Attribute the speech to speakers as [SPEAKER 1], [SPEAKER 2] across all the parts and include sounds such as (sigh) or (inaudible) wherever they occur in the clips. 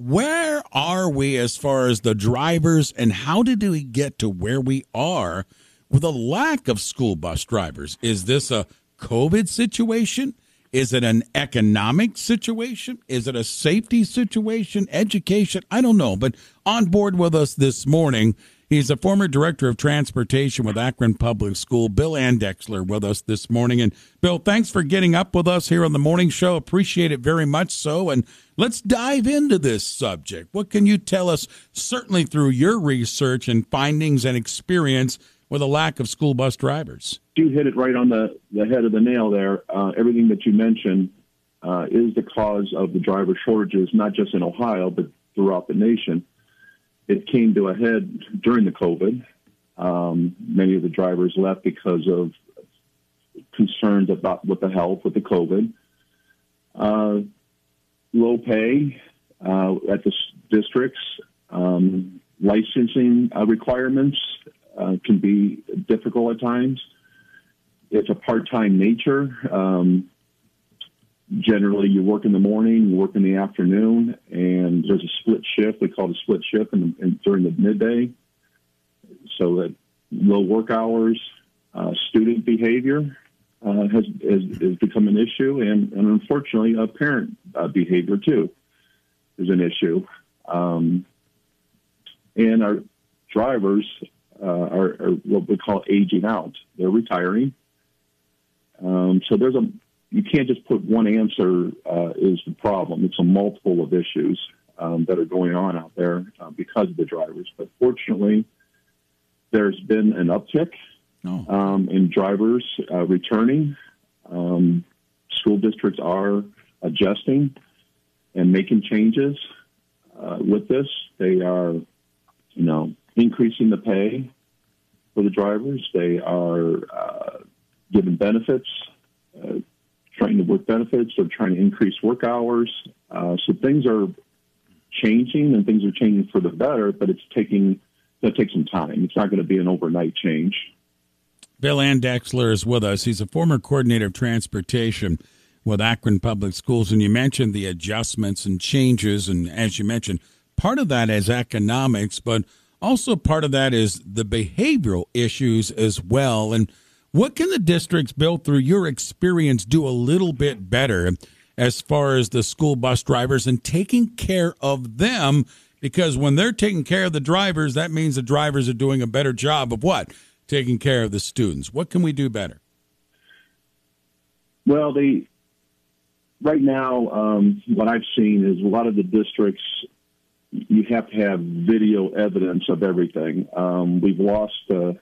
[SPEAKER 1] where are we as far as the drivers and how did we get to where we are with a lack of school bus drivers? Is this a COVID situation? Is it an economic situation? Is it a safety situation? Education? I don't know. But on board with us this morning, he's a former director of transportation with Akron Public School, Bill Andexler, with us this morning. And Bill, thanks for getting up with us here on the morning show. Appreciate it very much so. And let's dive into this subject. What can you tell us, certainly through your research and findings and experience? with a lack of school bus drivers.
[SPEAKER 2] You hit it right on the, the head of the nail there. Uh, everything that you mentioned uh, is the cause of the driver shortages, not just in Ohio, but throughout the nation. It came to a head during the COVID. Um, many of the drivers left because of concerns about with the health with the COVID. Uh, low pay uh, at the districts, um, licensing uh, requirements uh, can be difficult at times. It's a part-time nature. Um, generally, you work in the morning, you work in the afternoon, and there's a split shift. We call it a split shift in, in, during the midday, so that low work hours, uh, student behavior uh, has, has, has, become an issue, and, and unfortunately, uh, parent behavior too is an issue. Um, and our drivers uh, are, are, what we call aging out. They're retiring. Um, so there's a you can't just put one answer uh, is the problem. It's a multiple of issues um, that are going on out there uh, because of the drivers. But fortunately, there's been an uptick oh. um, in drivers uh, returning. Um, school districts are adjusting and making changes uh, with this. They are, you know, increasing the pay for the drivers. They are uh, given benefits, uh, to work benefits. They're trying to increase work hours. Uh, so things are changing and things are changing for the better, but it's taking that takes some time. It's not going to be an overnight change.
[SPEAKER 1] Bill Andexler is with us. He's a former coordinator of transportation with Akron Public Schools, and you mentioned the adjustments and changes, and as you mentioned, part of that is economics, but also, part of that is the behavioral issues as well. And what can the districts, Bill through your experience, do a little bit better as far as the school bus drivers and taking care of them? Because when they're taking care of the drivers, that means the drivers are doing a better job of what? Taking care of the students. What can we do better?
[SPEAKER 2] Well, the right now, um, what I've seen is a lot of the districts you have to have video evidence of everything. Um, we've lost uh,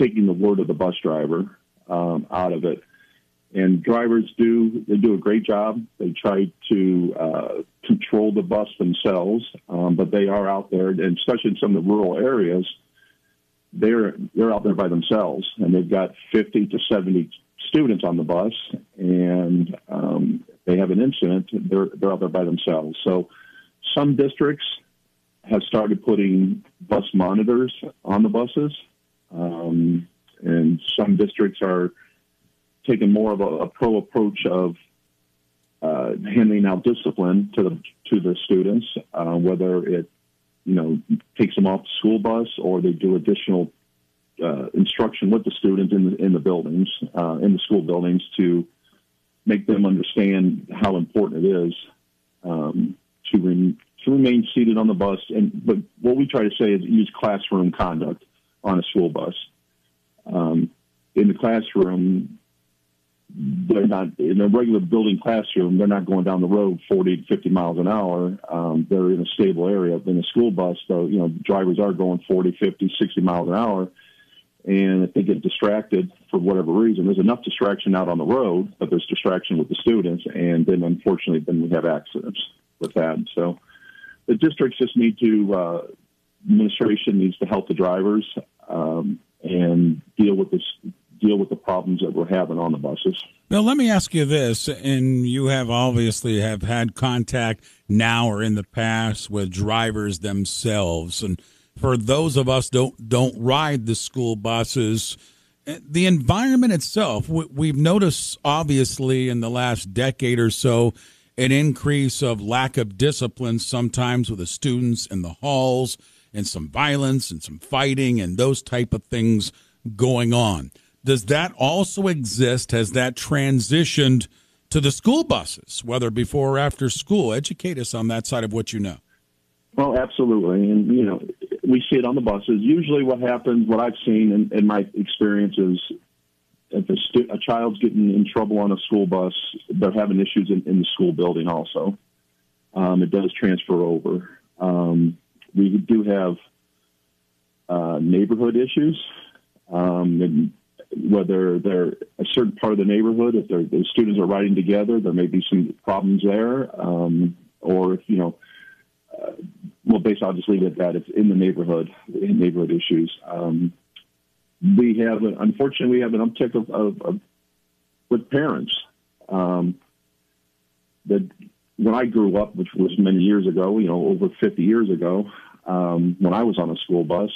[SPEAKER 2] taking the word of the bus driver um, out of it. And drivers do they do a great job. They try to uh, control the bus themselves, um, but they are out there, and especially in some of the rural areas, they're they're out there by themselves, and they've got 50 to 70 students on the bus, and um, they have an incident, they're, they're out there by themselves. So some districts have started putting bus monitors on the buses, um, and some districts are taking more of a, a pro approach of uh, handing out discipline to the to the students, uh, whether it you know takes them off the school bus or they do additional uh, instruction with the students in the in the buildings uh, in the school buildings to make them understand how important it is um, to, re- to remain seated on the bus. And but what we try to say is use classroom conduct on a school bus. Um, in the classroom, they're not in a regular building classroom. They're not going down the road 40 to 50 miles an hour. Um, they're in a stable area. In a school bus, though, you know, drivers are going 40, 50, 60 miles an hour and if they get distracted for whatever reason, there's enough distraction out on the road, but there's distraction with the students, and then unfortunately, then we have accidents with that. So the districts just need to, uh, administration needs to help the drivers um, and deal with this, deal with the problems that we're having on the buses.
[SPEAKER 1] Now, let me ask you this, and you have obviously have had contact now or in the past with drivers themselves, and for those of us don't don't ride the school buses eh, the environment itself we've noticed obviously in the last decade or so an increase of lack of discipline sometimes with the students in the halls and some violence and some fighting and those type of things going on. Does that also exist? Has that transitioned to the school buses, whether before or after school? Educate us on that side of what you know.
[SPEAKER 2] Well, absolutely. And, you know, we see it on the buses. Usually what happens, what I've seen in, in my experience is if a, stu- a, child's getting in trouble on a school bus, they're having issues in, in the school building also. Um, it does transfer over. Um, we do have uh, neighborhood issues, um, and whether they're a certain part of the neighborhood, if the students are riding together, there may be some problems there, um, or if you know. Uh, well, basically, I'll just leave it at that. It's in the neighborhood, in neighborhood issues. Um, we have, unfortunately, we have an uptick of, of, of with parents. Um, that when I grew up, which was many years ago, you know, over 50 years ago, um, when I was on a school bus,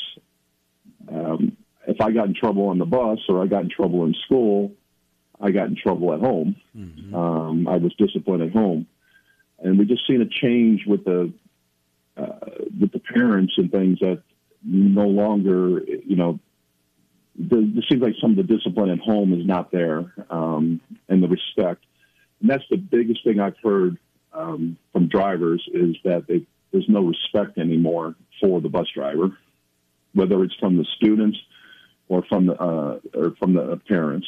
[SPEAKER 2] um, if I got in trouble on the bus or I got in trouble in school, I got in trouble at home. Mm-hmm. Um, I was disciplined at home, and we just seen a change with the uh, with the parents and things that no longer, you know, it seems like some of the discipline at home is not there um, and the respect. And that's the biggest thing I've heard um, from drivers is that they, there's no respect anymore for the bus driver, whether it's from the students or from the uh, or from the parents.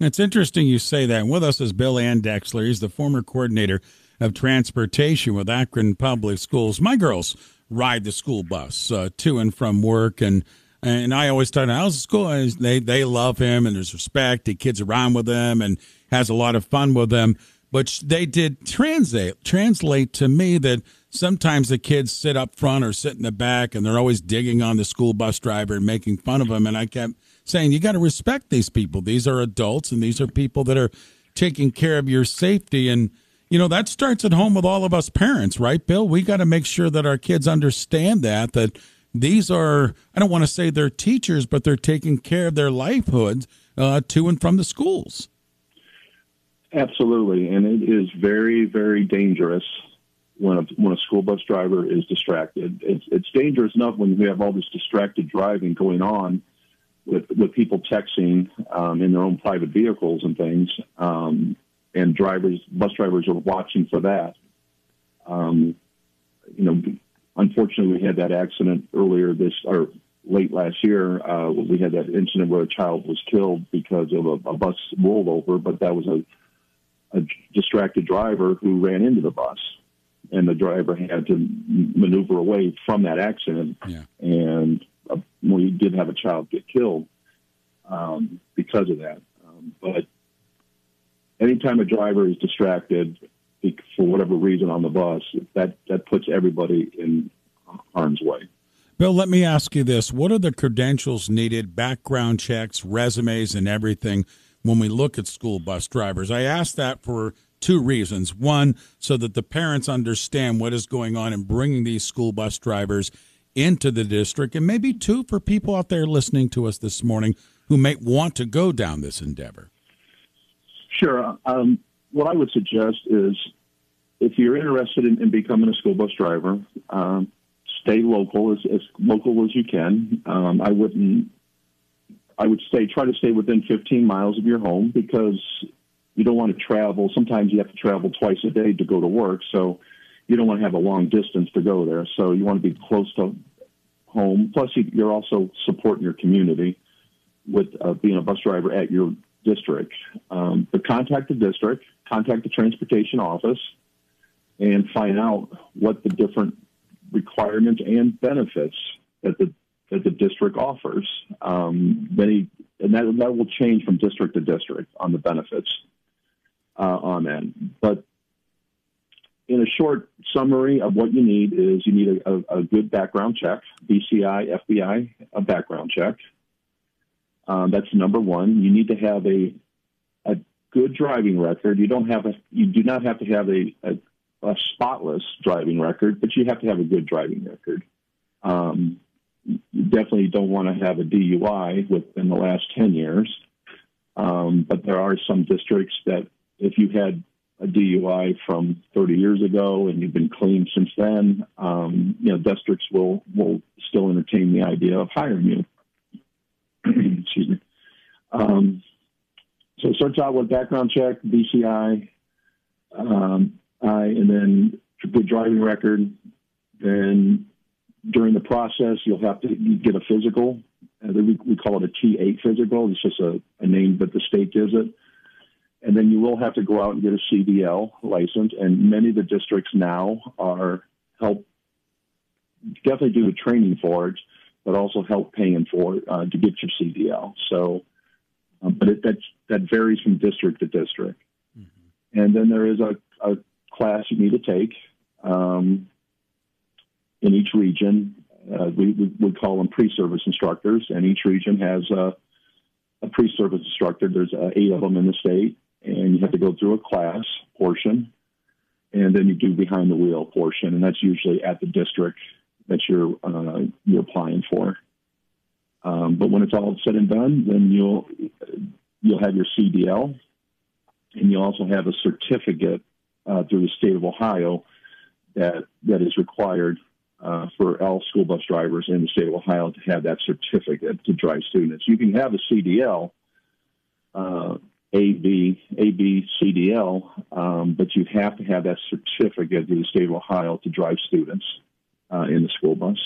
[SPEAKER 1] It's interesting you say that. And with us is Bill Andexler. He's the former coordinator of transportation with Akron Public Schools. My girls ride the school bus uh, to and from work, and and I always tell them, how's the school? And they they love him, and there's respect. The kids around with him, and has a lot of fun with them. But they did translate translate to me that sometimes the kids sit up front or sit in the back, and they're always digging on the school bus driver and making fun of him. And I kept saying, you got to respect these people. These are adults, and these are people that are taking care of your safety and you know that starts at home with all of us parents right bill we got to make sure that our kids understand that that these are i don't want to say they're teachers but they're taking care of their livelihoods uh, to and from the schools
[SPEAKER 2] absolutely and it is very very dangerous when a, when a school bus driver is distracted it's, it's dangerous enough when we have all this distracted driving going on with with people texting um, in their own private vehicles and things um, and drivers, bus drivers are watching for that. Um, you know, unfortunately, we had that accident earlier this or late last year. Uh, we had that incident where a child was killed because of a, a bus rollover, but that was a, a distracted driver who ran into the bus, and the driver had to maneuver away from that accident. Yeah. And uh, we did have a child get killed um, because of that. Um, but anytime a driver is distracted for whatever reason on the bus, that, that puts everybody in harm's way.
[SPEAKER 1] Bill, let me ask you this. What are the credentials needed, background checks, resumes, and everything when we look at school bus drivers? I ask that for two reasons. One, so that the parents understand what is going on in bringing these school bus drivers into the district. And maybe two, for people out there listening to us this morning who may want to go down this endeavor.
[SPEAKER 2] Sure. Um, what I would suggest is if you're interested in, in becoming a school bus driver, um, stay local as, as, local as you can. Um, I wouldn't. I would say try to stay within 15 miles of your home because you don't want to travel. Sometimes you have to travel twice a day to go to work, so you don't want to have a long distance to go there. So you want to be close to home. Plus, you're also supporting your community with uh, being a bus driver at your district. Um, but contact the district, contact the transportation office, and find out what the different requirements and benefits that the that the district offers. Um, many, and that that will change from district to district on the benefits uh, on that. But in a short summary of what you need is you need a, a, a good background check, BCI, FBI, a background check. Um, that's number one. You need to have a a good driving record. You don't have a you do not have to have a, a, a spotless driving record, but you have to have a good driving record. Um, you definitely don't want to have a DUI within the last ten years. Um, but there are some districts that if you had a DUI from 30 years ago and you've been clean since then, um, you know, districts will will still entertain the idea of hiring you. (clears throat) Excuse me. Um, so starts out with background check, BCI, um, I, and then good driving record. Then during the process, you'll have to get a physical. Uh, we, we call it a T8 physical. It's just a, a name but the state gives it. And then you will have to go out and get a CDL license. And many of the districts now are help definitely do the training for it, but also help paying for it uh, to get your CDL. So, um, but it, that that varies from district to district. Mm-hmm. And then there is a, a, class you need to take um, in each region. Uh, we, we, we call them pre-service instructors, and each region has a, a pre-service instructor. There's uh, eight of them in the state, and you have to go through a class portion, and then you do behind the wheel portion, and that's usually at the district that you're uh, you're applying for. Um, but when it's all said and done, then you'll you'll have your CDL, and you also have a certificate uh, through the state of Ohio that that is required uh, for all school bus drivers in the state of Ohio to have that certificate to drive students. You can have a CDL, uh, AB, AB, CDL, um, but you have to have that certificate through the state of Ohio to drive students uh, in the school bus.